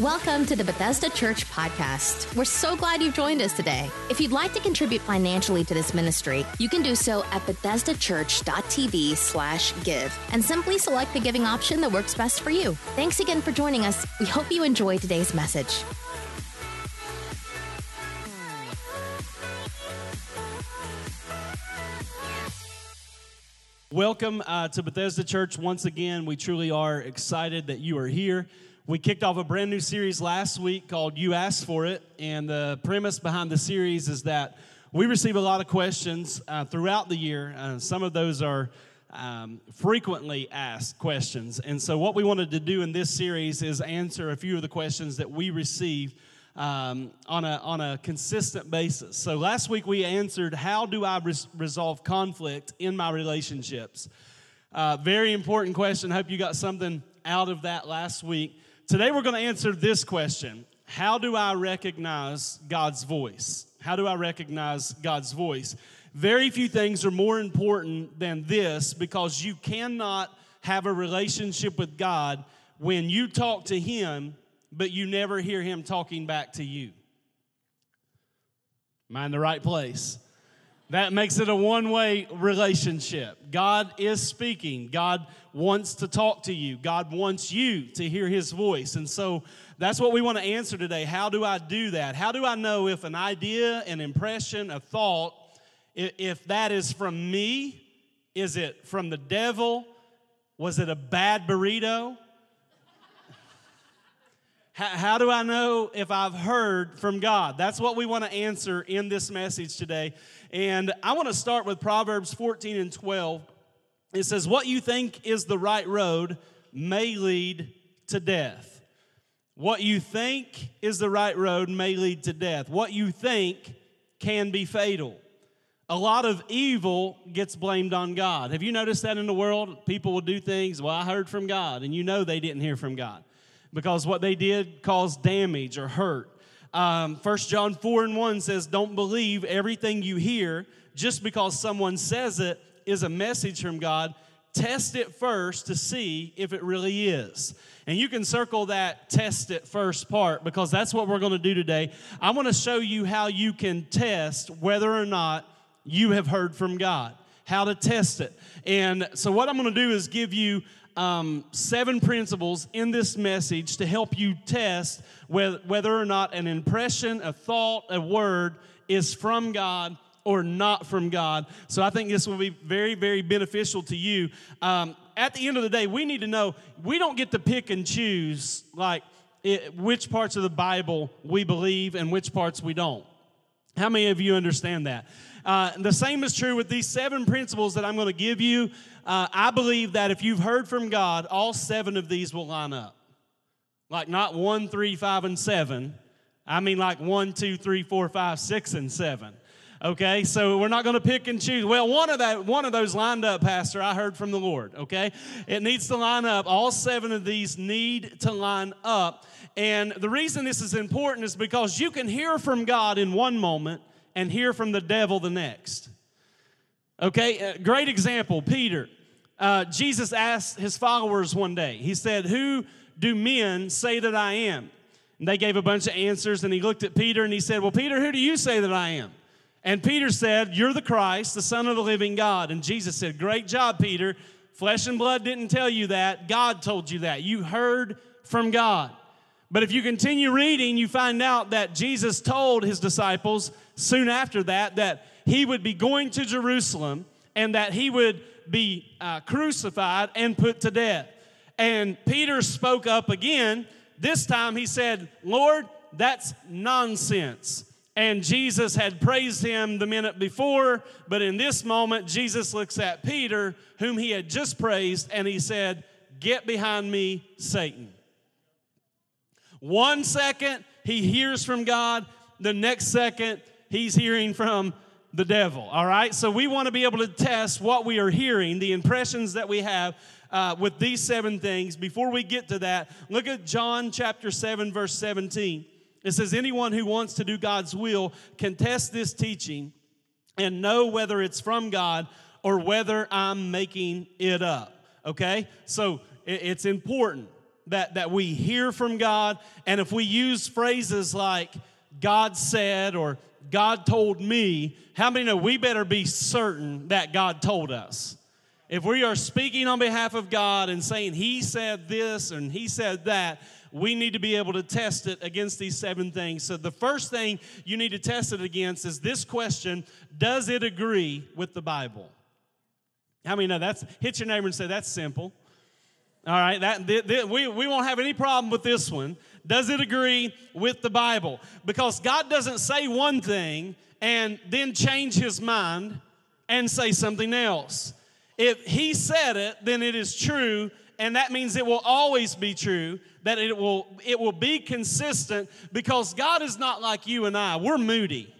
Welcome to the Bethesda Church podcast. We're so glad you've joined us today. If you'd like to contribute financially to this ministry, you can do so at bethesdachurch.tv slash give and simply select the giving option that works best for you. Thanks again for joining us. We hope you enjoy today's message. Welcome uh, to Bethesda Church once again. We truly are excited that you are here. We kicked off a brand new series last week called You Asked For It. And the premise behind the series is that we receive a lot of questions uh, throughout the year. Uh, some of those are um, frequently asked questions. And so, what we wanted to do in this series is answer a few of the questions that we receive um, on, a, on a consistent basis. So, last week we answered How do I res- resolve conflict in my relationships? Uh, very important question. Hope you got something out of that last week. Today we're going to answer this question How do I recognize God's voice? How do I recognize God's voice? Very few things are more important than this because you cannot have a relationship with God when you talk to Him, but you never hear Him talking back to you. Am I in the right place? That makes it a one way relationship. God is speaking. God wants to talk to you. God wants you to hear his voice. And so that's what we want to answer today. How do I do that? How do I know if an idea, an impression, a thought, if that is from me? Is it from the devil? Was it a bad burrito? How, do I know if I've heard from God? That's what we want to answer in this message today. And I want to start with Proverbs 14 and 12. It says, What you think is the right road may lead to death. What you think is the right road may lead to death. What you think can be fatal. A lot of evil gets blamed on God. Have you noticed that in the world? People will do things, well, I heard from God, and you know they didn't hear from God because what they did caused damage or hurt. Um, 1 John 4 and 1 says, Don't believe everything you hear just because someone says it is a message from God. Test it first to see if it really is. And you can circle that test it first part because that's what we're going to do today. I want to show you how you can test whether or not you have heard from God, how to test it. And so, what I'm going to do is give you um, seven principles in this message to help you test whether, or not an impression, a thought, a word is from God or not from God. So I think this will be very, very beneficial to you. Um, at the end of the day, we need to know we don't get to pick and choose like it, which parts of the Bible we believe and which parts we don't. How many of you understand that? Uh, the same is true with these seven principles that I'm going to give you. Uh, I believe that if you've heard from God, all seven of these will line up. Like not one, three, five, and seven. I mean, like one, two, three, four, five, six, and seven. Okay, so we're not going to pick and choose. Well, one of that, one of those lined up, Pastor. I heard from the Lord. Okay, it needs to line up. All seven of these need to line up. And the reason this is important is because you can hear from God in one moment and hear from the devil the next. Okay, great example, Peter. Uh, Jesus asked his followers one day, He said, Who do men say that I am? And they gave a bunch of answers, and he looked at Peter and he said, Well, Peter, who do you say that I am? And Peter said, You're the Christ, the Son of the living God. And Jesus said, Great job, Peter. Flesh and blood didn't tell you that. God told you that. You heard from God. But if you continue reading, you find out that Jesus told his disciples soon after that that he would be going to Jerusalem and that he would be uh, crucified and put to death. And Peter spoke up again. This time he said, Lord, that's nonsense. And Jesus had praised him the minute before, but in this moment, Jesus looks at Peter, whom he had just praised, and he said, Get behind me, Satan. One second, he hears from God. The next second, he's hearing from the devil. All right? So we want to be able to test what we are hearing, the impressions that we have uh, with these seven things. Before we get to that, look at John chapter 7, verse 17. It says, Anyone who wants to do God's will can test this teaching and know whether it's from God or whether I'm making it up. Okay? So it's important that, that we hear from God. And if we use phrases like God said or God told me, how many know we better be certain that God told us? If we are speaking on behalf of God and saying He said this and He said that, we need to be able to test it against these seven things. So, the first thing you need to test it against is this question Does it agree with the Bible? How many know that's hit your neighbor and say, That's simple. All right, that, th- th- we, we won't have any problem with this one. Does it agree with the Bible? Because God doesn't say one thing and then change his mind and say something else. If he said it, then it is true, and that means it will always be true, that it will, it will be consistent because God is not like you and I. We're moody.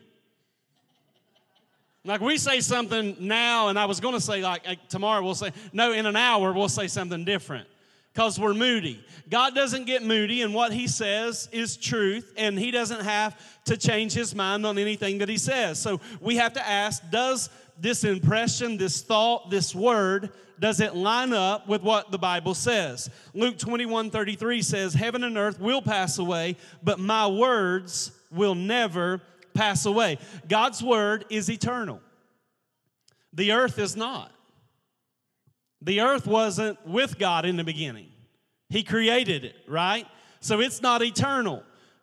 Like we say something now, and I was going to say, like, like tomorrow, we'll say, no, in an hour, we'll say something different because we're moody. God doesn't get moody, and what He says is truth, and He doesn't have to change His mind on anything that He says. So we have to ask Does this impression, this thought, this word, does it line up with what the Bible says? Luke 21 33 says, Heaven and earth will pass away, but my words will never pass away. God's word is eternal. The earth is not. The earth wasn't with God in the beginning. He created it, right? So it's not eternal.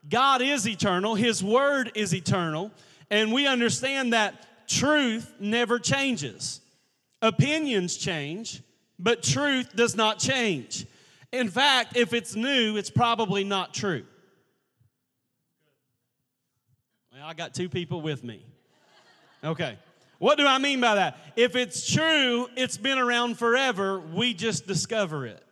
God is eternal, His word is eternal, and we understand that truth never changes. Opinions change, but truth does not change. In fact, if it's new, it's probably not true. Well, I got two people with me. Okay. What do I mean by that? If it's true, it's been around forever, we just discover it.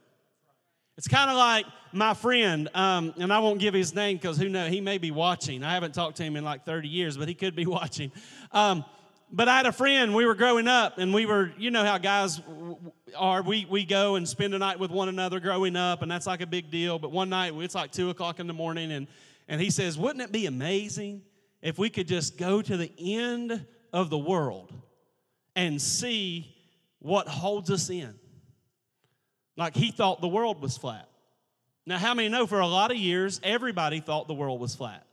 It's kind of like my friend, um, and I won't give his name because who knows, he may be watching. I haven't talked to him in like 30 years, but he could be watching. Um, but I had a friend, we were growing up, and we were, you know how guys are. We, we go and spend a night with one another growing up, and that's like a big deal. But one night, it's like 2 o'clock in the morning, and, and he says, Wouldn't it be amazing if we could just go to the end of the world and see what holds us in? Like he thought the world was flat. Now, how many know for a lot of years, everybody thought the world was flat?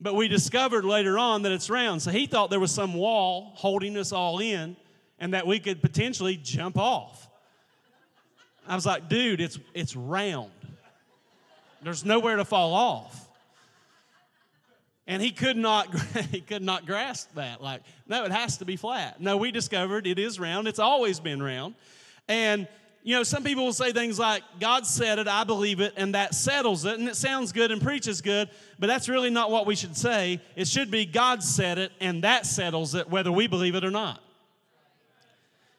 But we discovered later on that it's round. So he thought there was some wall holding us all in and that we could potentially jump off. I was like, dude, it's, it's round. There's nowhere to fall off. And he could not he could not grasp that. Like, no, it has to be flat. No, we discovered it is round. It's always been round. And you know, some people will say things like, God said it, I believe it, and that settles it, and it sounds good and preaches good, but that's really not what we should say. It should be, God said it, and that settles it, whether we believe it or not.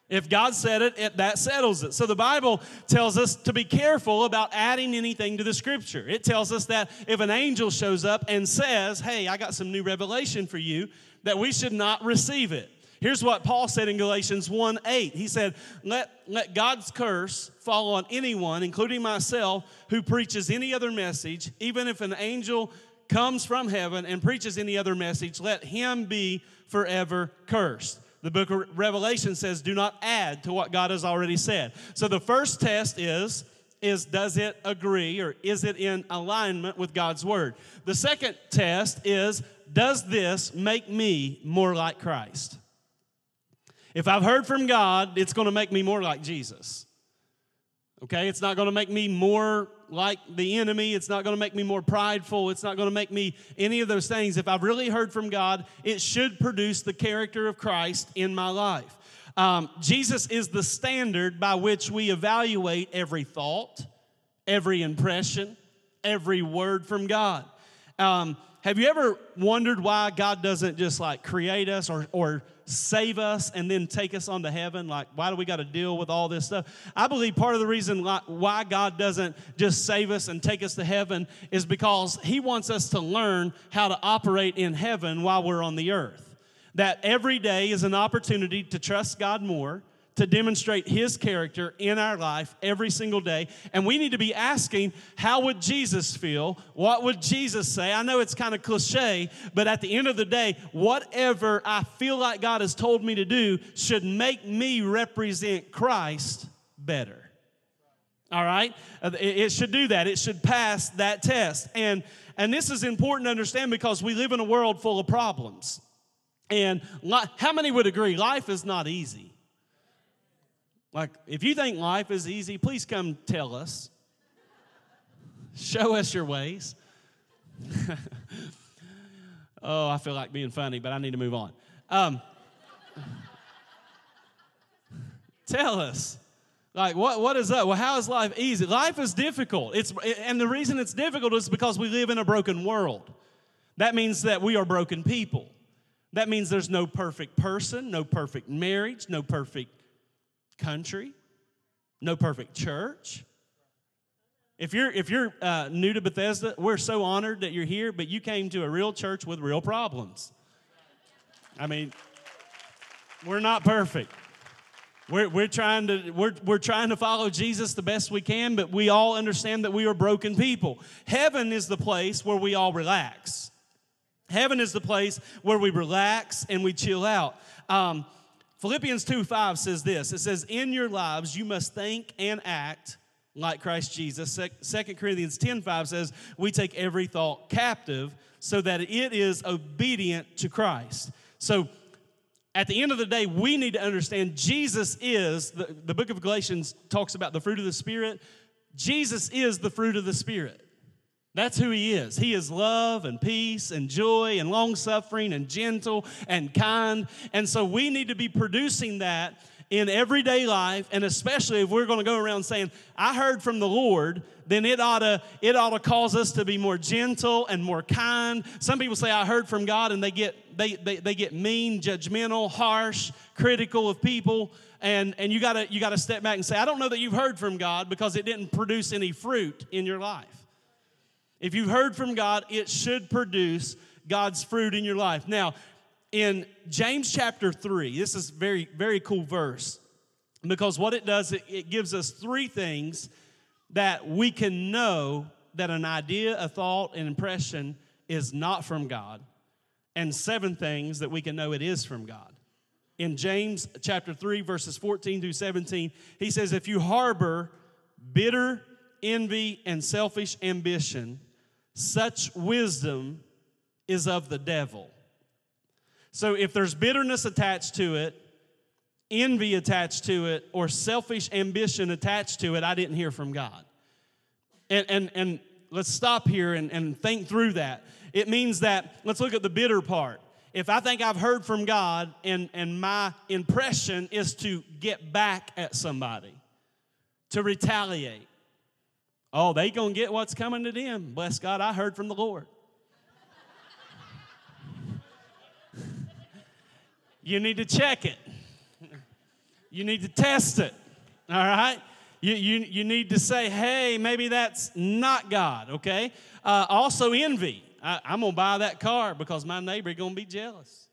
If God said it, it, that settles it. So the Bible tells us to be careful about adding anything to the scripture. It tells us that if an angel shows up and says, Hey, I got some new revelation for you, that we should not receive it. Here's what Paul said in Galatians 1 8. He said, let, let God's curse fall on anyone, including myself, who preaches any other message, even if an angel comes from heaven and preaches any other message, let him be forever cursed. The book of Revelation says, do not add to what God has already said. So the first test is, is does it agree or is it in alignment with God's word? The second test is, does this make me more like Christ? If I've heard from God, it's going to make me more like Jesus. Okay? It's not going to make me more like the enemy. It's not going to make me more prideful. It's not going to make me any of those things. If I've really heard from God, it should produce the character of Christ in my life. Um, Jesus is the standard by which we evaluate every thought, every impression, every word from God. Um, have you ever wondered why God doesn't just like create us or, or save us and then take us on to heaven? Like, why do we got to deal with all this stuff? I believe part of the reason why God doesn't just save us and take us to heaven is because He wants us to learn how to operate in heaven while we're on the earth. That every day is an opportunity to trust God more to demonstrate his character in our life every single day. And we need to be asking, how would Jesus feel? What would Jesus say? I know it's kind of cliche, but at the end of the day, whatever I feel like God has told me to do should make me represent Christ better. All right? Uh, it should do that. It should pass that test. And, and this is important to understand because we live in a world full of problems. And li- how many would agree life is not easy? Like, if you think life is easy, please come tell us. Show us your ways. oh, I feel like being funny, but I need to move on. Um, tell us. Like, what, what is that? Well, how is life easy? Life is difficult. It's, and the reason it's difficult is because we live in a broken world. That means that we are broken people. That means there's no perfect person, no perfect marriage, no perfect country, no perfect church. If you're, if you're uh, new to Bethesda, we're so honored that you're here, but you came to a real church with real problems. I mean, we're not perfect. We're, we're, trying to, we're, we're trying to follow Jesus the best we can, but we all understand that we are broken people. Heaven is the place where we all relax. Heaven is the place where we relax and we chill out. Um, Philippians 2 5 says this it says, In your lives you must think and act like Christ Jesus. 2 Corinthians 10 5 says, We take every thought captive so that it is obedient to Christ. So at the end of the day, we need to understand Jesus is, the, the book of Galatians talks about the fruit of the Spirit. Jesus is the fruit of the Spirit. That's who he is. He is love and peace and joy and long suffering and gentle and kind. And so we need to be producing that in everyday life, and especially if we're going to go around saying, I heard from the Lord, then it ought to it ought to cause us to be more gentle and more kind. Some people say, I heard from God, and they get they they, they get mean, judgmental, harsh, critical of people. And, and you gotta you gotta step back and say, I don't know that you've heard from God because it didn't produce any fruit in your life. If you've heard from God, it should produce God's fruit in your life. Now, in James chapter 3, this is very, very cool verse because what it does, it, gives us three things that we can know that an idea, a thought, an impression is not from God, and seven things that we can know it is from God. In James chapter 3, verses 14 through 17, he says, If you harbor bitter envy and selfish ambition, such wisdom is of the devil. So if there's bitterness attached to it, envy attached to it, or selfish ambition attached to it, I didn't hear from God. And, and, and let's stop here and, and think through that. It means that, let's look at the bitter part. If I think I've heard from God and, and my impression is to get back at somebody, to retaliate, oh, they gonna get what's coming to them. Bless God, I heard from the Lord. you need to check it. You need to test it. All right? You, you, you need to say, hey, maybe that's not God, okay? Uh, also, envy. I, I'm going to buy that car because my neighbor going to be jealous.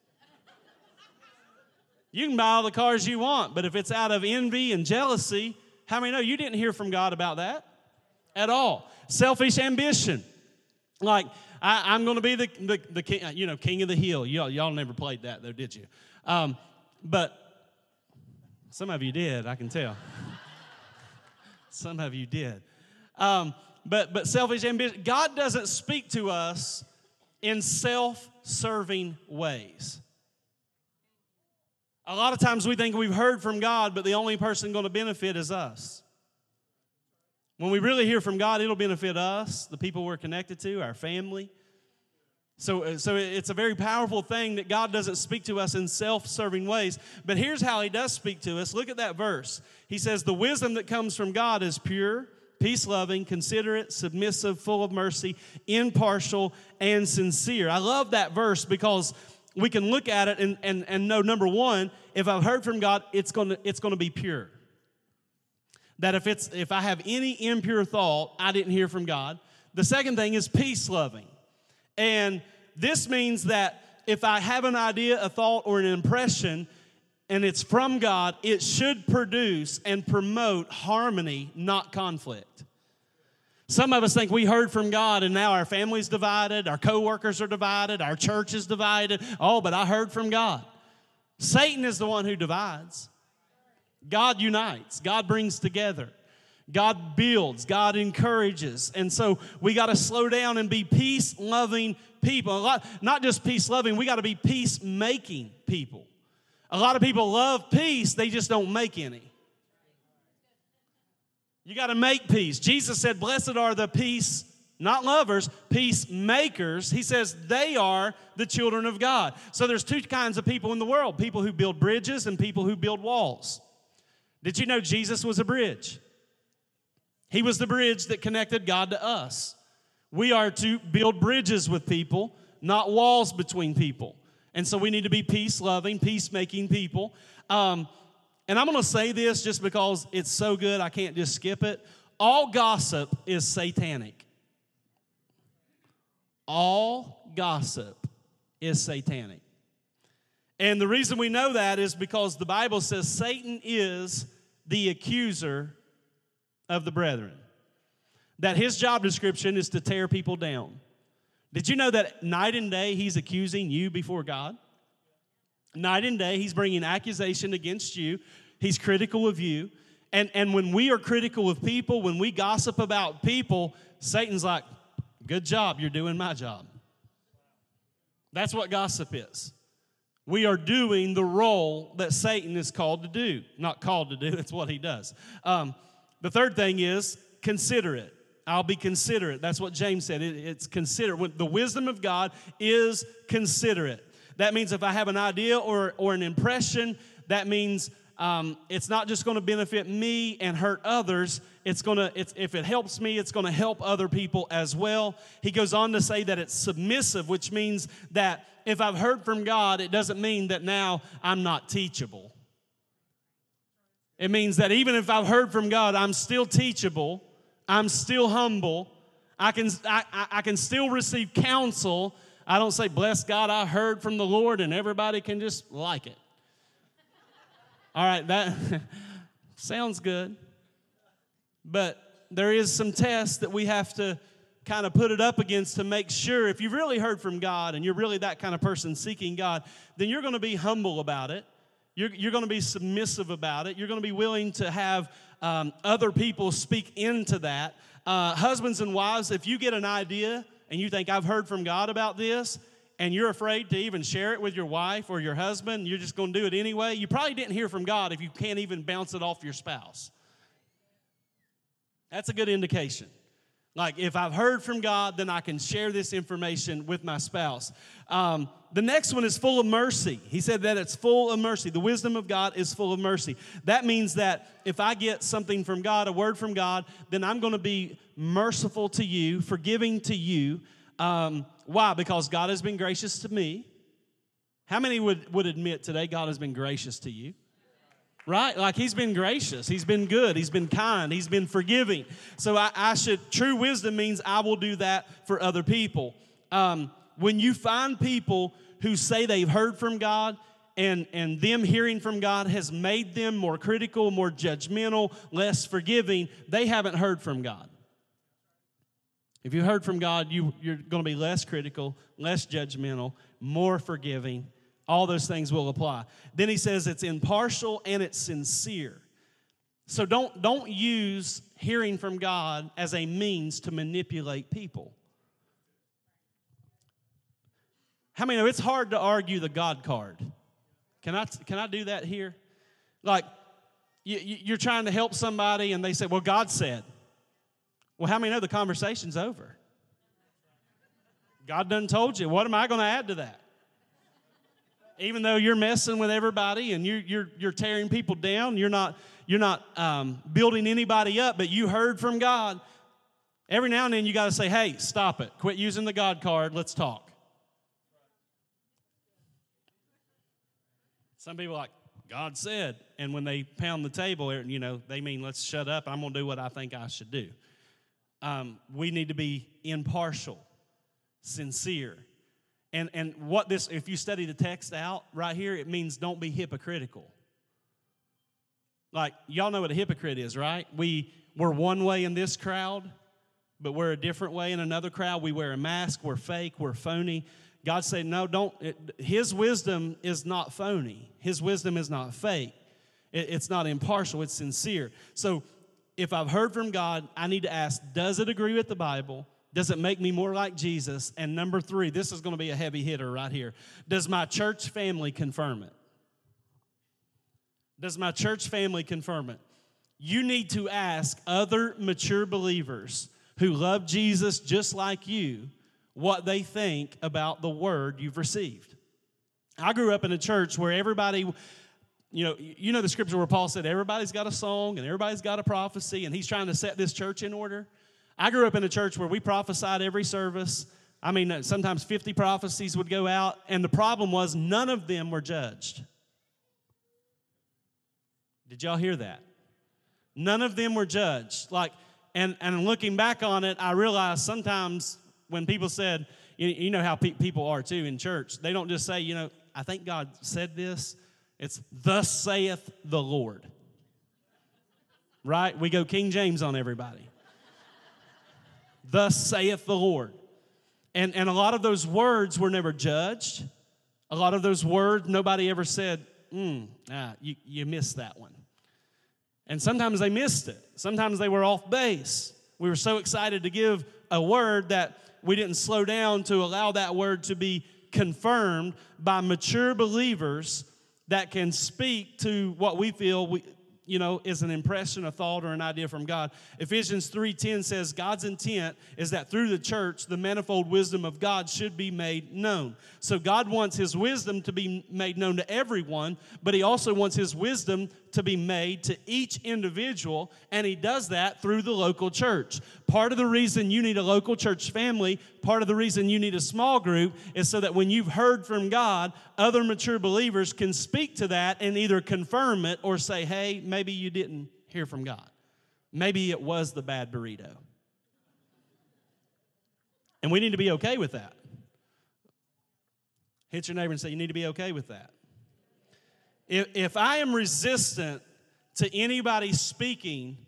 You can buy all the cars you want, but if it's out of envy and jealousy, how many know you didn't hear from God about that at all? Selfish ambition. Like, I, am going to be the, the, the king, you know, king of the hill. Y'all, y'all never played that, though, did you? Um, but some of you did, I can tell. some of you did. Um, but, but selfish ambition, God doesn't speak to us in self serving ways. A lot of times we think we've heard from God, but the only person going to benefit is us. When we really hear from God, it'll benefit us, the people we're connected to, our family, so, uh, so it's a very powerful thing that God doesn't speak to us in self serving ways. But here's how He does speak to us. Look at that verse. He says, The wisdom that comes from God is pure, peace loving, considerate, submissive, full of mercy, impartial, and sincere. I love that verse because we can look at it and, and, and know number one, if I've heard from God, it's gonna, it's gonna be pure. That if it's if I have any impure thought, I didn't hear from God. The second thing is peace loving. And this means that if I have an idea, a thought, or an impression, and it's from God, it should produce and promote harmony, not conflict. Some of us think we heard from God and now our family's divided, our coworkers are divided, our church is divided. Oh, but I heard from God. Satan is the one who divides. God unites, God brings together. God builds, God encourages. And so we got to slow down and be peace loving people. Lot, not just peace loving, we got to be peace making people. A lot of people love peace, they just don't make any. You got to make peace. Jesus said, Blessed are the peace, not lovers, peacemakers. He says they are the children of God. So there's two kinds of people in the world people who build bridges and people who build walls. Did you know Jesus was a bridge? He was the bridge that connected God to us. We are to build bridges with people, not walls between people. And so we need to be peace loving, peacemaking people. Um, and I'm going to say this just because it's so good, I can't just skip it. All gossip is satanic. All gossip is satanic. And the reason we know that is because the Bible says Satan is the accuser of the brethren. That his job description is to tear people down. Did you know that night and day he's accusing you before God? Night and day he's bringing accusation against you. He's critical of you. And, and when we are critical of people, when we gossip about people, Satan's like, good job, you're doing my job. That's what gossip is. We are doing the role that Satan is called to do. Not called to do, it's what he does. Um, the third thing is considerate. I'll be considerate. That's what James said. It, it's considerate. The wisdom of God is considerate. That means if I have an idea or, or an impression, that means um, it's not just going to benefit me and hurt others. It's going to, it's, if it helps me, it's going to help other people as well. He goes on to say that it's submissive, which means that if I've heard from God, it doesn't mean that now I'm not teachable. It means that even if I've heard from God, I'm still teachable, I'm still humble, I can, I, I can still receive counsel. I don't say, Bless God, I heard from the Lord, and everybody can just like it. All right, that sounds good. But there is some tests that we have to kind of put it up against to make sure if you've really heard from God and you're really that kind of person seeking God, then you're going to be humble about it. You're, you're going to be submissive about it. You're going to be willing to have um, other people speak into that. Uh, husbands and wives, if you get an idea and you think, I've heard from God about this, and you're afraid to even share it with your wife or your husband, you're just going to do it anyway, you probably didn't hear from God if you can't even bounce it off your spouse. That's a good indication. Like, if I've heard from God, then I can share this information with my spouse. Um, the next one is full of mercy. He said that it's full of mercy. The wisdom of God is full of mercy. That means that if I get something from God, a word from God, then I'm going to be merciful to you, forgiving to you. Um, why? Because God has been gracious to me. How many would, would admit today God has been gracious to you? Right? Like he's been gracious, he's been good, he's been kind, he's been forgiving. So I, I should, true wisdom means I will do that for other people. Um, when you find people who say they've heard from God, and, and them hearing from God has made them more critical, more judgmental, less forgiving, they haven't heard from God. If you heard from God, you, you're going to be less critical, less judgmental, more forgiving, all those things will apply. Then he says it's impartial and it's sincere. So don't, don't use hearing from God as a means to manipulate people. How many know it's hard to argue the God card? Can I, can I do that here? Like, you, you're trying to help somebody and they say, Well, God said. Well, how many know the conversation's over? God done told you. What am I going to add to that? Even though you're messing with everybody and you're, you're, you're tearing people down, you're not, you're not um, building anybody up, but you heard from God. Every now and then you got to say, hey, stop it. Quit using the God card. Let's talk. Some people like, God said. And when they pound the table, you know, they mean, let's shut up. I'm going to do what I think I should do. Um, we need to be impartial, sincere. And, and what this, if you study the text out right here, it means don't be hypocritical. Like, y'all know what a hypocrite is, right? We, we're one way in this crowd, but we're a different way in another crowd. We wear a mask, we're fake, we're phony. God said, no, don't. It, his wisdom is not phony, His wisdom is not fake, it, it's not impartial, it's sincere. So if I've heard from God, I need to ask, does it agree with the Bible? Does it make me more like Jesus? And number three, this is going to be a heavy hitter right here. Does my church family confirm it? Does my church family confirm it? You need to ask other mature believers who love Jesus just like you what they think about the word you've received. I grew up in a church where everybody you know, you know the scripture where Paul said everybody's got a song and everybody's got a prophecy, and he's trying to set this church in order. I grew up in a church where we prophesied every service. I mean, uh, sometimes 50 prophecies would go out, and the problem was none of them were judged. Did y'all hear that? None of them were judged. Like, and, and looking back on it, I realized sometimes when people said, you, you know how pe- people are too in church, they don't just say, you know, I think God said this. It's, Thus saith the Lord. Right? We go King James on everybody. Thus saith the Lord. And, and a lot of those words were never judged. A lot of those words, nobody ever said, mm, ah, you, you missed that one. And sometimes they missed it. Sometimes they were off base. We were so excited to give a word that we didn't slow down to allow that word to be confirmed by mature believers that can speak to what we feel we, you know is an impression a thought or an idea from god. Ephesians 3.10 says god's intent is that through the church the manifold wisdom of god should be made known. So god wants his wisdom to be made known to everyone but he also wants his wisdom to be made to each individual, and he does that through the local church. Part of the reason you need a local church family, part of the reason you need a small group, is so that when you've heard from God, other mature believers can speak to that and either confirm it or say, hey, maybe you didn't hear from God. Maybe it was the bad burrito. And we need to be okay with that. Hit your neighbor and say, You need to be okay with that. If, if I am resistant to anybody speaking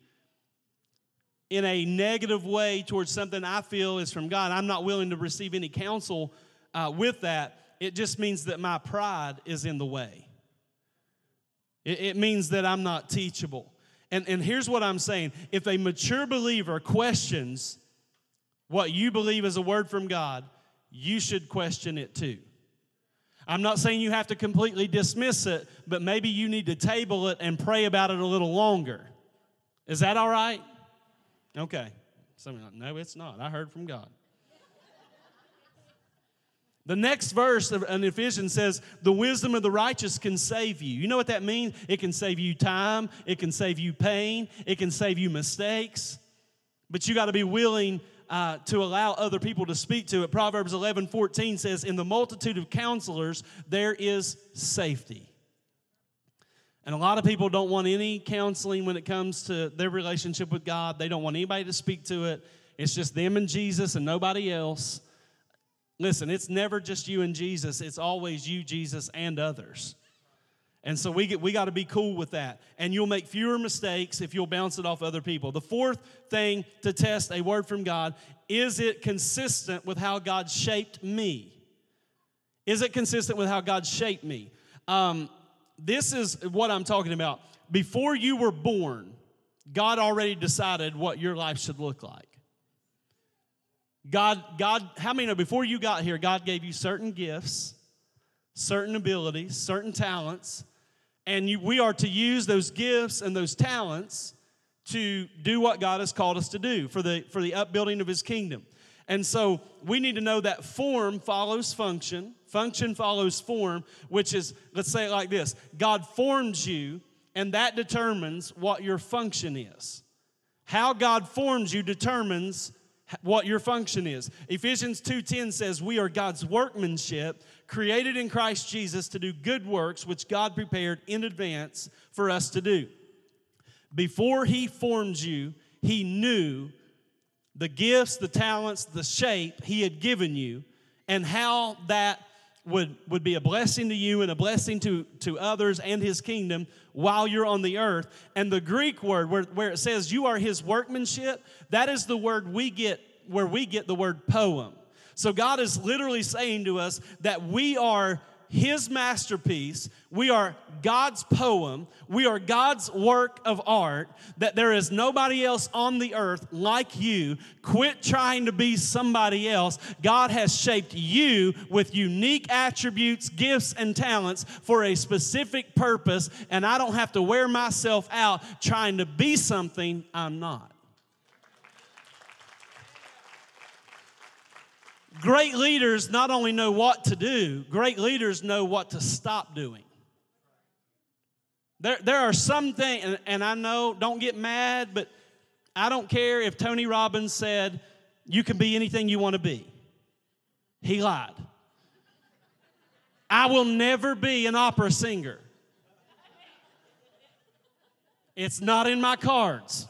in a negative way towards something I feel is from God, I'm not willing to receive any counsel uh, with that. It just means that my pride is in the way. It, it means that I'm not teachable. And, and here's what I'm saying if a mature believer questions what you believe is a word from God, you should question it too. I'm not saying you have to completely dismiss it, but maybe you need to table it and pray about it a little longer. Is that all right? Okay. Some like, no, it's not. I heard from God. The next verse in Ephesians says, The wisdom of the righteous can save you. You know what that means? It can save you time, it can save you pain, it can save you mistakes. But you got to be willing uh, to allow other people to speak to it. Proverbs 11 14 says, In the multitude of counselors, there is safety. And a lot of people don't want any counseling when it comes to their relationship with God. They don't want anybody to speak to it. It's just them and Jesus and nobody else. Listen, it's never just you and Jesus, it's always you, Jesus, and others. And so we, get, we got to be cool with that. And you'll make fewer mistakes if you'll bounce it off other people. The fourth thing to test a word from God is it consistent with how God shaped me? Is it consistent with how God shaped me? Um, this is what I'm talking about. Before you were born, God already decided what your life should look like. God, God, how many know before you got here, God gave you certain gifts, certain abilities, certain talents and you, we are to use those gifts and those talents to do what God has called us to do for the, for the upbuilding of His kingdom. And so we need to know that form follows function, function follows form, which is, let's say it like this God forms you, and that determines what your function is. How God forms you determines what your function is. Ephesians 2:10 says we are God's workmanship created in Christ Jesus to do good works which God prepared in advance for us to do. Before he formed you, he knew the gifts, the talents, the shape he had given you and how that would, would be a blessing to you and a blessing to, to others and his kingdom while you're on the earth. And the Greek word where, where it says you are his workmanship, that is the word we get where we get the word poem. So God is literally saying to us that we are his masterpiece. We are God's poem. We are God's work of art. That there is nobody else on the earth like you. Quit trying to be somebody else. God has shaped you with unique attributes, gifts, and talents for a specific purpose. And I don't have to wear myself out trying to be something I'm not. Great leaders not only know what to do, great leaders know what to stop doing. There, there are some things, and, and I know, don't get mad, but I don't care if Tony Robbins said, you can be anything you want to be. He lied. I will never be an opera singer. It's not in my cards.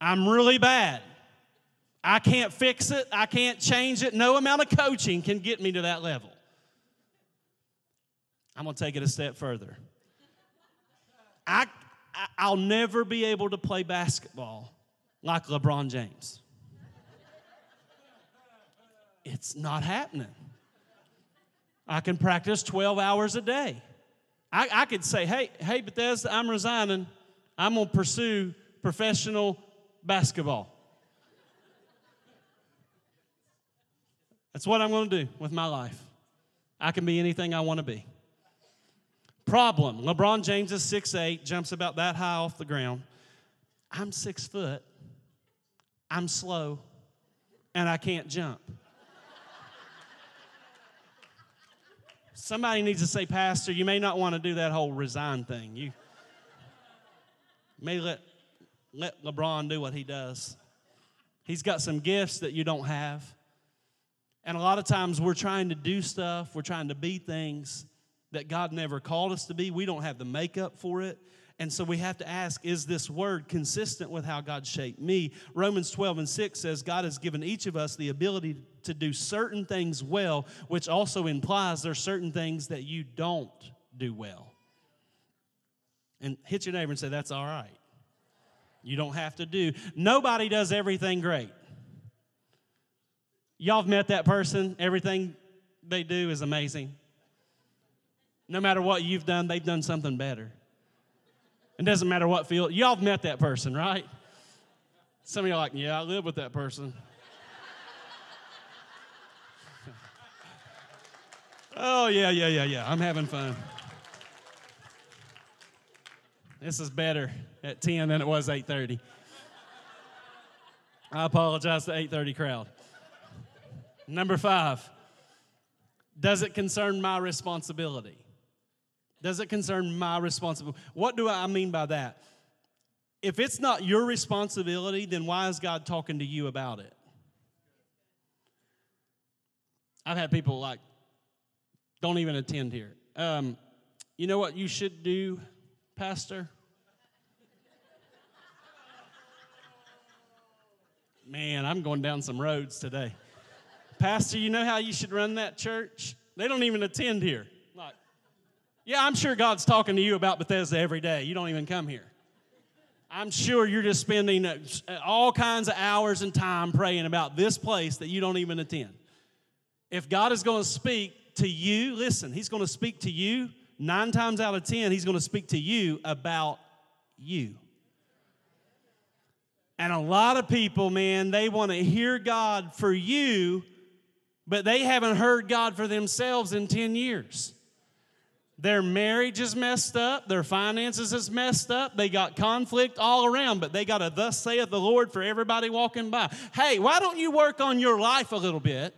I'm really bad. I can't fix it, I can't change it. No amount of coaching can get me to that level. I'm going to take it a step further. I, I'll never be able to play basketball like LeBron James. It's not happening. I can practice 12 hours a day. I, I could say, hey, hey, Bethesda, I'm resigning. I'm going to pursue professional basketball. That's what I'm going to do with my life. I can be anything I want to be. Problem LeBron James is 6'8, jumps about that high off the ground. I'm six foot, I'm slow, and I can't jump. Somebody needs to say, Pastor, you may not want to do that whole resign thing. You may let, let LeBron do what he does. He's got some gifts that you don't have. And a lot of times we're trying to do stuff, we're trying to be things that God never called us to be. We don't have the makeup for it. And so we have to ask, is this word consistent with how God shaped me? Romans 12 and 6 says, God has given each of us the ability to do certain things well, which also implies there are certain things that you don't do well. And hit your neighbor and say, that's all right. You don't have to do. Nobody does everything great. Y'all have met that person. Everything they do is amazing. No matter what you've done, they've done something better. It doesn't matter what field. Y'all have met that person, right? Some of you are like, yeah, I live with that person. oh, yeah, yeah, yeah, yeah. I'm having fun. This is better at 10 than it was 8:30. I apologize to 8:30 crowd. Number five, does it concern my responsibility? Does it concern my responsibility? What do I mean by that? If it's not your responsibility, then why is God talking to you about it? I've had people like, don't even attend here. Um, you know what you should do, Pastor? Man, I'm going down some roads today. Pastor, you know how you should run that church? They don't even attend here. Like, yeah, I'm sure God's talking to you about Bethesda every day. You don't even come here. I'm sure you're just spending uh, all kinds of hours and time praying about this place that you don't even attend. If God is going to speak to you, listen, He's going to speak to you. Nine times out of ten, He's going to speak to you about you. And a lot of people, man, they want to hear God for you but they haven't heard God for themselves in 10 years. Their marriage is messed up, their finances is messed up, they got conflict all around, but they got a thus saith the Lord for everybody walking by. Hey, why don't you work on your life a little bit?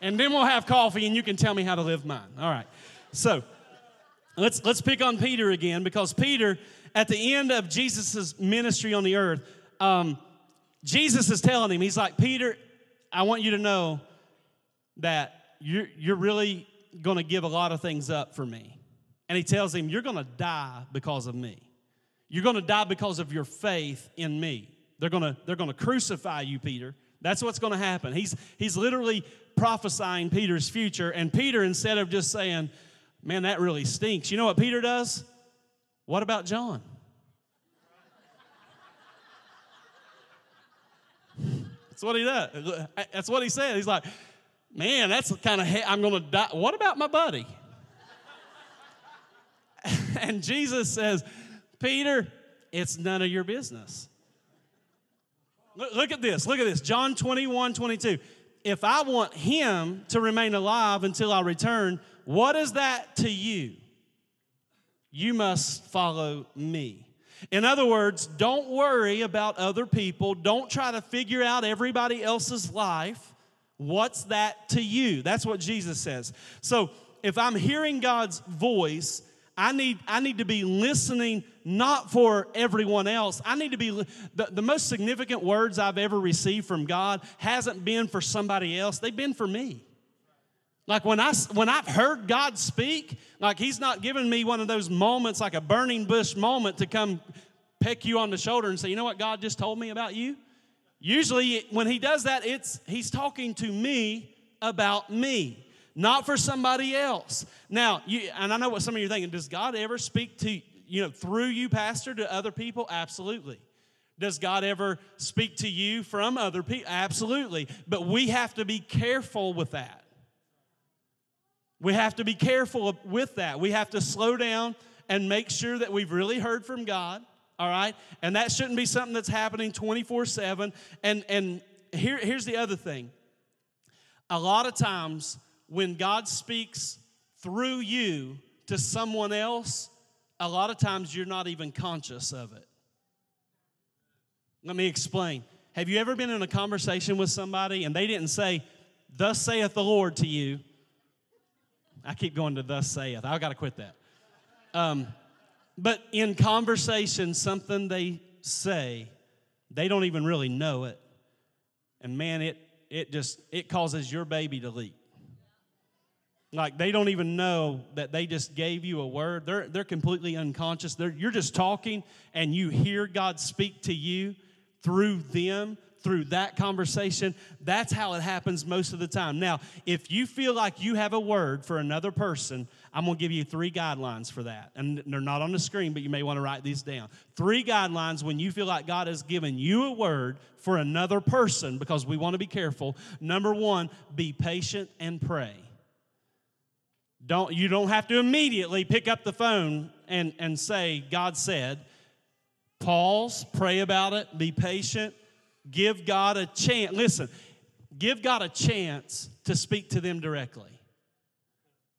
And then we'll have coffee and you can tell me how to live mine. All right. So let's let's pick on Peter again because Peter, at the end of Jesus' ministry on the earth, um, Jesus is telling him, He's like, Peter, I want you to know that you're, you're really going to give a lot of things up for me. And he tells him, You're going to die because of me. You're going to die because of your faith in me. They're going to, they're going to crucify you, Peter. That's what's going to happen. He's, he's literally prophesying Peter's future. And Peter, instead of just saying, Man, that really stinks, you know what Peter does? What about John? What he does. That's what he said. He's like, man, that's kind of, I'm going to die. What about my buddy? and Jesus says, Peter, it's none of your business. Look, look, at this. Look at this. John 21, 22. If I want him to remain alive until I return, what is that to you? You must follow me. In other words, don't worry about other people. Don't try to figure out everybody else's life. What's that to you? That's what Jesus says. So if I'm hearing God's voice, I need, I need to be listening not for everyone else. I need to be, the, the most significant words I've ever received from God hasn't been for somebody else, they've been for me. Like when, I, when I've heard God speak, like He's not giving me one of those moments, like a burning bush moment, to come peck you on the shoulder and say, you know what God just told me about you? Usually, when He does that, it's He's talking to me about me not for somebody else. Now, you, and I know what some of you are thinking. Does God ever speak to you know through you, pastor, to other people? Absolutely. Does God ever speak to you from other people? Absolutely. But we have to be careful with that. We have to be careful with that. We have to slow down and make sure that we've really heard from God. All right? And that shouldn't be something that's happening 24 7. And, and here, here's the other thing a lot of times when God speaks through you to someone else, a lot of times you're not even conscious of it. Let me explain. Have you ever been in a conversation with somebody and they didn't say, Thus saith the Lord to you? I keep going to thus saith. I've got to quit that. Um, but in conversation, something they say, they don't even really know it. And man, it, it just, it causes your baby to leak. Like they don't even know that they just gave you a word. They're, they're completely unconscious. They're, you're just talking and you hear God speak to you through them, through that conversation. That's how it happens most of the time. Now, if you feel like you have a word for another person, I'm going to give you three guidelines for that. And they're not on the screen, but you may want to write these down. Three guidelines when you feel like God has given you a word for another person, because we want to be careful. Number one, be patient and pray. Don't, you don't have to immediately pick up the phone and, and say, God said. Pause, pray about it, be patient, give God a chance. Listen, give God a chance to speak to them directly.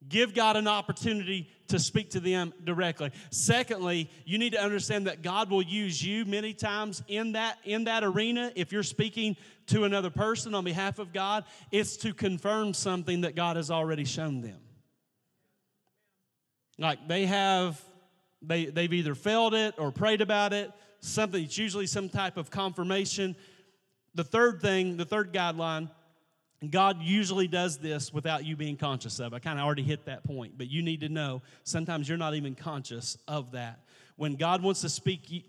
Give God an opportunity to speak to them directly. Secondly, you need to understand that God will use you many times in that in that arena if you're speaking to another person on behalf of God, it's to confirm something that God has already shown them. Like they have, they, they've either felt it or prayed about it, something, it's usually some type of confirmation. The third thing, the third guideline, God usually does this without you being conscious of. I kind of already hit that point, but you need to know sometimes you're not even conscious of that. When God wants to speak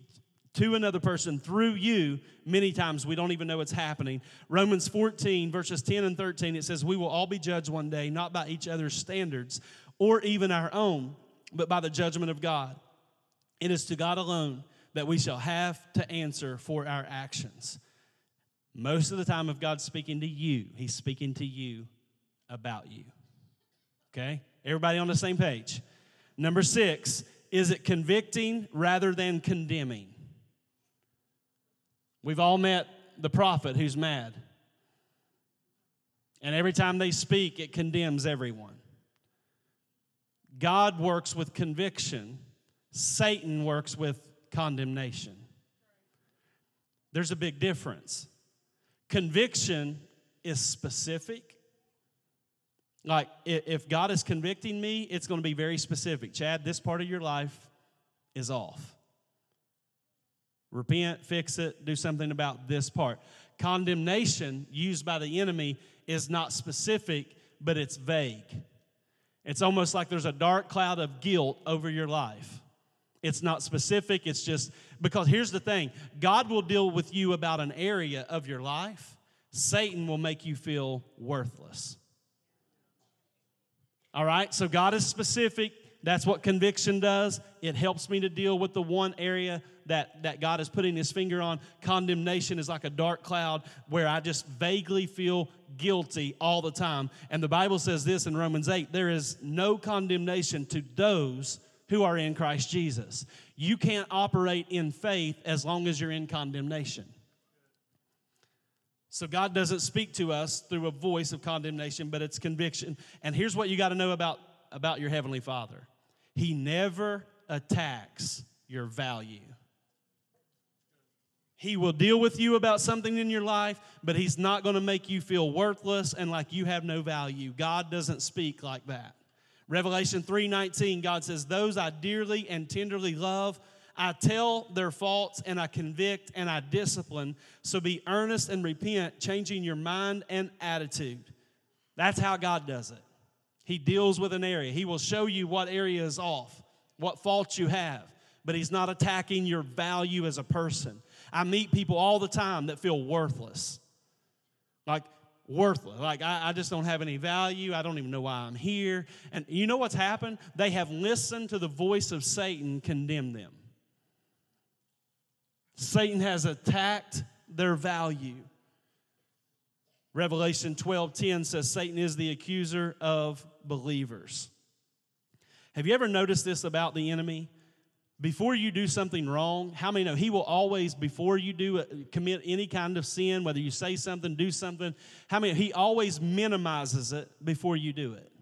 to another person through you, many times we don't even know it's happening. Romans 14, verses 10 and 13, it says, We will all be judged one day, not by each other's standards or even our own, but by the judgment of God. It is to God alone that we shall have to answer for our actions. Most of the time, if God's speaking to you, He's speaking to you about you. Okay? Everybody on the same page. Number six, is it convicting rather than condemning? We've all met the prophet who's mad. And every time they speak, it condemns everyone. God works with conviction, Satan works with condemnation. There's a big difference. Conviction is specific. Like, if God is convicting me, it's going to be very specific. Chad, this part of your life is off. Repent, fix it, do something about this part. Condemnation used by the enemy is not specific, but it's vague. It's almost like there's a dark cloud of guilt over your life. It's not specific, it's just because here's the thing God will deal with you about an area of your life, Satan will make you feel worthless. All right, so God is specific, That's what conviction does. It helps me to deal with the one area that, that God is putting his finger on. Condemnation is like a dark cloud where I just vaguely feel guilty all the time. And the Bible says this in Romans 8 there is no condemnation to those who are in Christ Jesus. You can't operate in faith as long as you're in condemnation. So God doesn't speak to us through a voice of condemnation, but it's conviction. And here's what you got to know about, about your Heavenly Father he never attacks your value. He will deal with you about something in your life, but He's not going to make you feel worthless and like you have no value. God doesn't speak like that. Revelation 3:19 God says, "Those I dearly and tenderly love, I tell their faults and I convict and I discipline. So be earnest and repent, changing your mind and attitude." That's how God does it. He deals with an area. He will show you what area is off, what faults you have, but He's not attacking your value as a person. I meet people all the time that feel worthless. Like, worthless. Like, I, I, just don't have any value. I don't even know why I'm here. And you know what's happened? They have listened to the voice of Satan condemn them. Satan has attacked their value. Revelation 12:10 says Satan is the accuser of believers. Have you ever noticed this about the enemy? Before you do something wrong, how many know he will always, before you do uh, commit any kind of sin, whether you say something, do something, how many he always minimizes it before you do it.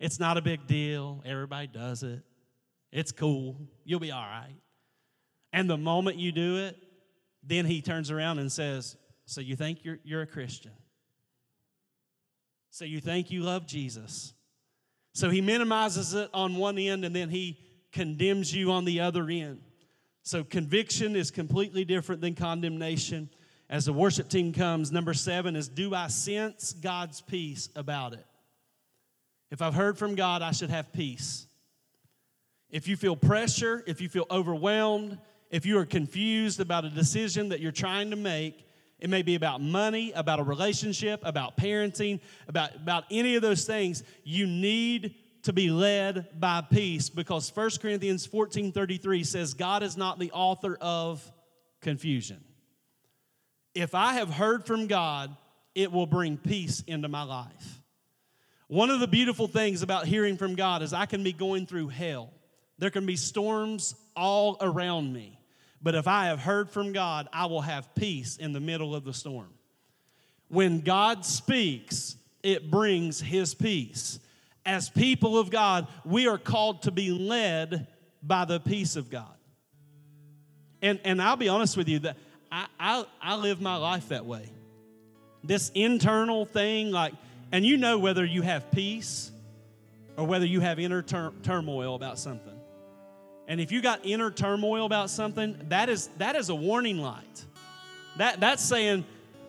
It's not a big deal. Everybody does it. It's cool. You'll be all right. And the moment you do it, then he turns around and says, So you think you're, you're a Christian? So you think you love Jesus. So he minimizes it on one end and then he condemns you on the other end. So conviction is completely different than condemnation. As the worship team comes, number seven is Do I sense God's peace about it? If I've heard from God, I should have peace. If you feel pressure, if you feel overwhelmed, if you are confused about a decision that you're trying to make, it may be about money, about a relationship, about parenting, about, about any of those things. You need to be led by peace because 1 Corinthians 14 33 says, God is not the author of confusion. If I have heard from God, it will bring peace into my life. One of the beautiful things about hearing from God is I can be going through hell. There can be storms all around me. But if I have heard from God, I will have peace in the middle of the storm. When God speaks, it brings his peace. As people of God, we are called to be led by the peace of God. And, and I'll be honest with you, that I, I, I live my life that way. This internal thing, like, and you know whether you have peace or whether you have inner tur- turmoil about something. And if you got inner turmoil about something, that is that is a warning light. That that's saying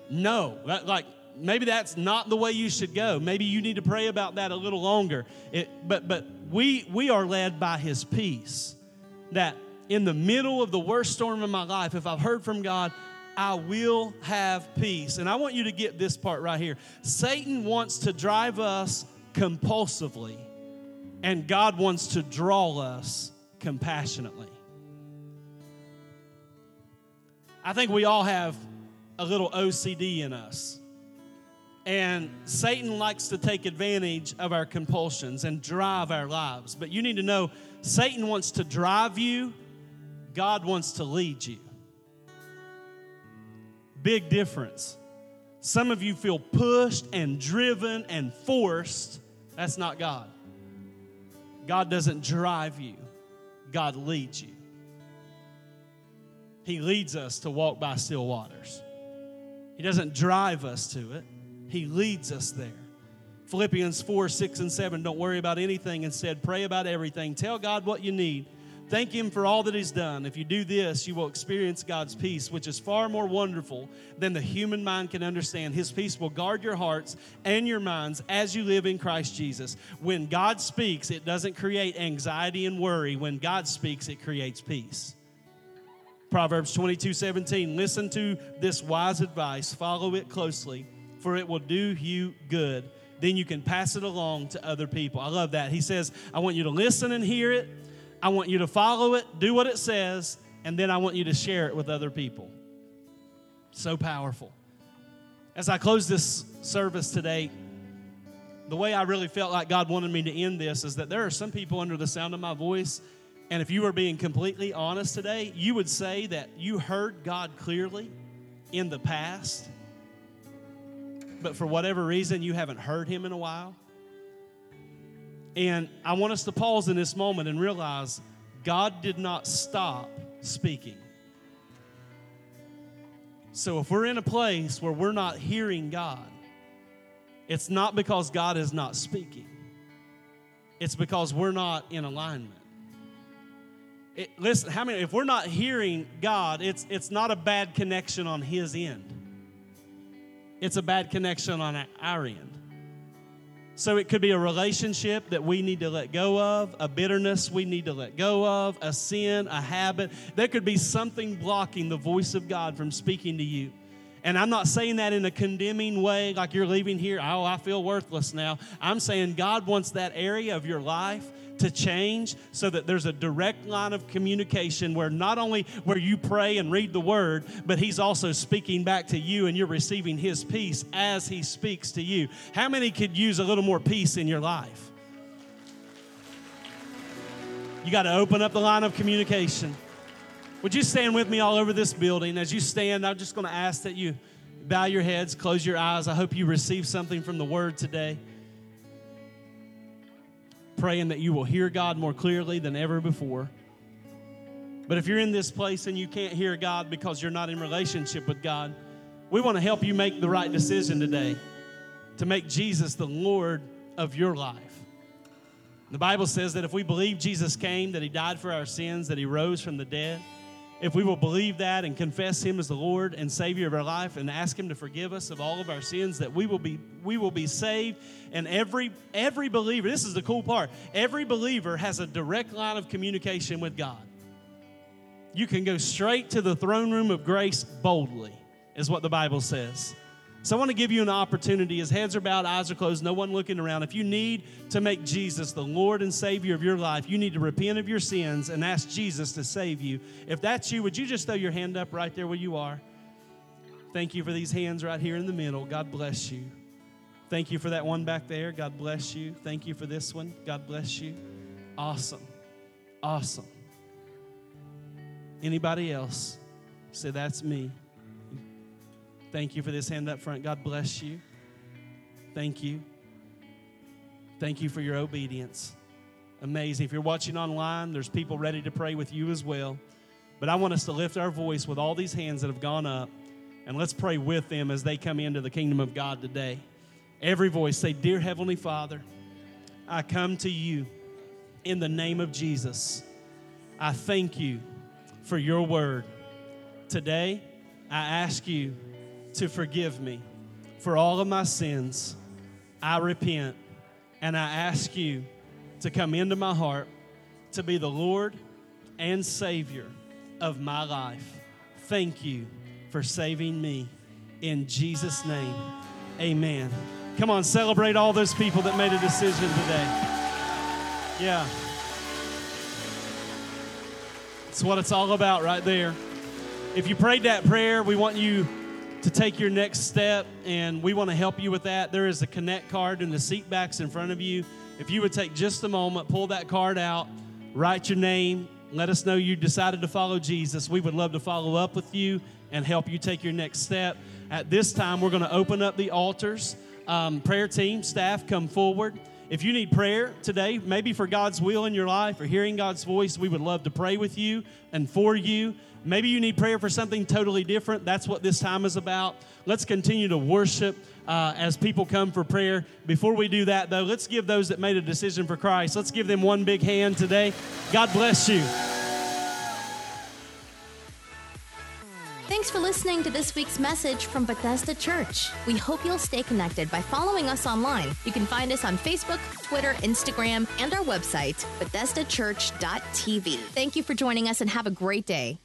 no. That, like maybe that's not the way you should go. Maybe you need to pray about that a little longer. It, but but we we are led by His peace. That in the middle of the worst storm in my life, if I've heard from God, I will have peace. And I want you to get this part right here. Satan wants to drive us compulsively, and God wants to draw us compassionately. I think we all have a little OCD in us. And Satan likes to take advantage of our compulsions and drive our lives. But you need to know Satan wants to drive you, God wants to lead you. Big difference. Some of you feel pushed and driven and forced. That's not God. God doesn't drive you. God leads you. He leads us to walk by still waters. He doesn't drive us to it, He leads us there. Philippians 4, 6, and 7. Don't worry about anything. Instead, pray about everything. Tell God what you need Thank Him for all that He's done. If you do this, you will experience God's peace, which is far more wonderful than the human mind can understand. His peace will guard your hearts and your minds as you live in Christ Jesus. When God speaks, it doesn't create anxiety and worry. When God speaks, it creates peace. Proverbs 22 17. Listen to this wise advice, follow it closely, for it will do you good then you can pass it along to other people. I love that. He says, I want you to listen and hear it. I want you to follow it, do what it says, and then I want you to share it with other people. So powerful. As I close this service today, the way I really felt like God wanted me to end this is that there are some people under the sound of my voice, and if you were being completely honest today, you would say that you heard God clearly in the past, but for whatever reason, you haven't heard Him in a while. And I want us to pause in this moment and realize God did not stop speaking. So if we're in a place where we're not hearing God, it's not because God is not speaking, it's because we're not in alignment. It, listen, how many, if we're not hearing God, it's, it's not a bad connection on His end, it's a bad connection on our end. So it could be a relationship that we need to let go of, a bitterness we need to let go of, a sin, a habit. There could be something blocking the voice of God from speaking to you. And I'm not saying that in a condemning way, like you're leaving here, oh, I feel worthless now. I'm saying God wants that area of your life to change so that there's a direct line of communication where not only where you pray and read the word, but he's also speaking back to you and you're receiving his peace as he speaks to you. How many could use a little more peace in your life? You got to open up the line of communication. Would you stand with me all over this building? As you stand, I'm just going to ask that you bow your heads, close your eyes. I hope you receive something from the word today praying that you will hear God more clearly than ever before. But if you're in this place and you can't hear God because you're not in relationship with God, we want to help you make the right decision today to make Jesus the Lord of your life. The Bible says that if we believe Jesus came, that he died for our sins, that he rose from the dead, if we will believe that and confess him as the Lord and Savior of our life and ask him to forgive us of all of our sins, that we will be we will be saved. And every every believer, this is the cool part, every believer has a direct line of communication with God. You can go straight to the throne room of grace boldly, is what the Bible says. So I want to give you an opportunity as heads are bowed, eyes are closed, no one looking around. If you need to make Jesus the Lord and Savior of your life, you need to repent of your sins and ask Jesus to save you. If that's you, would you just throw your hand up right there where you are? Thank you for these hands right here in the middle. God bless you. Thank you for that one back there. God bless you. Thank you for this one. God bless you. Awesome. Awesome. Anybody else? Say, that's me. Thank you for this hand up front. God bless you. Thank you. Thank you for your obedience. Amazing. If you're watching online, there's people ready to pray with you as well. But I want us to lift our voice with all these hands that have gone up, and let's pray with them as they come into the kingdom of God today. Every voice say, Dear Heavenly Father, I come to you in the name of Jesus. I thank you for your word. Today, I ask you to forgive me for all of my sins. I repent and I ask you to come into my heart to be the Lord and Savior of my life. Thank you for saving me. In Jesus' name, amen. Come on, celebrate all those people that made a decision today. Yeah. It's what it's all about right there. If you prayed that prayer, we want you to take your next step, and we want to help you with that. There is a connect card in the seat backs in front of you. If you would take just a moment, pull that card out, write your name, let us know you decided to follow Jesus. We would love to follow up with you and help you take your next step. At this time, we're going to open up the altars. Um, prayer team, staff, come forward. If you need prayer today, maybe for God's will in your life or hearing God's voice, we would love to pray with you and for you. Maybe you need prayer for something totally different. That's what this time is about. Let's continue to worship uh, as people come for prayer. Before we do that, though, let's give those that made a decision for Christ, let's give them one big hand today. God bless you. Thanks for listening to this week's message from Bethesda Church. We hope you'll stay connected by following us online. You can find us on Facebook, Twitter, Instagram, and our website, BethesdaChurch.tv. Thank you for joining us and have a great day.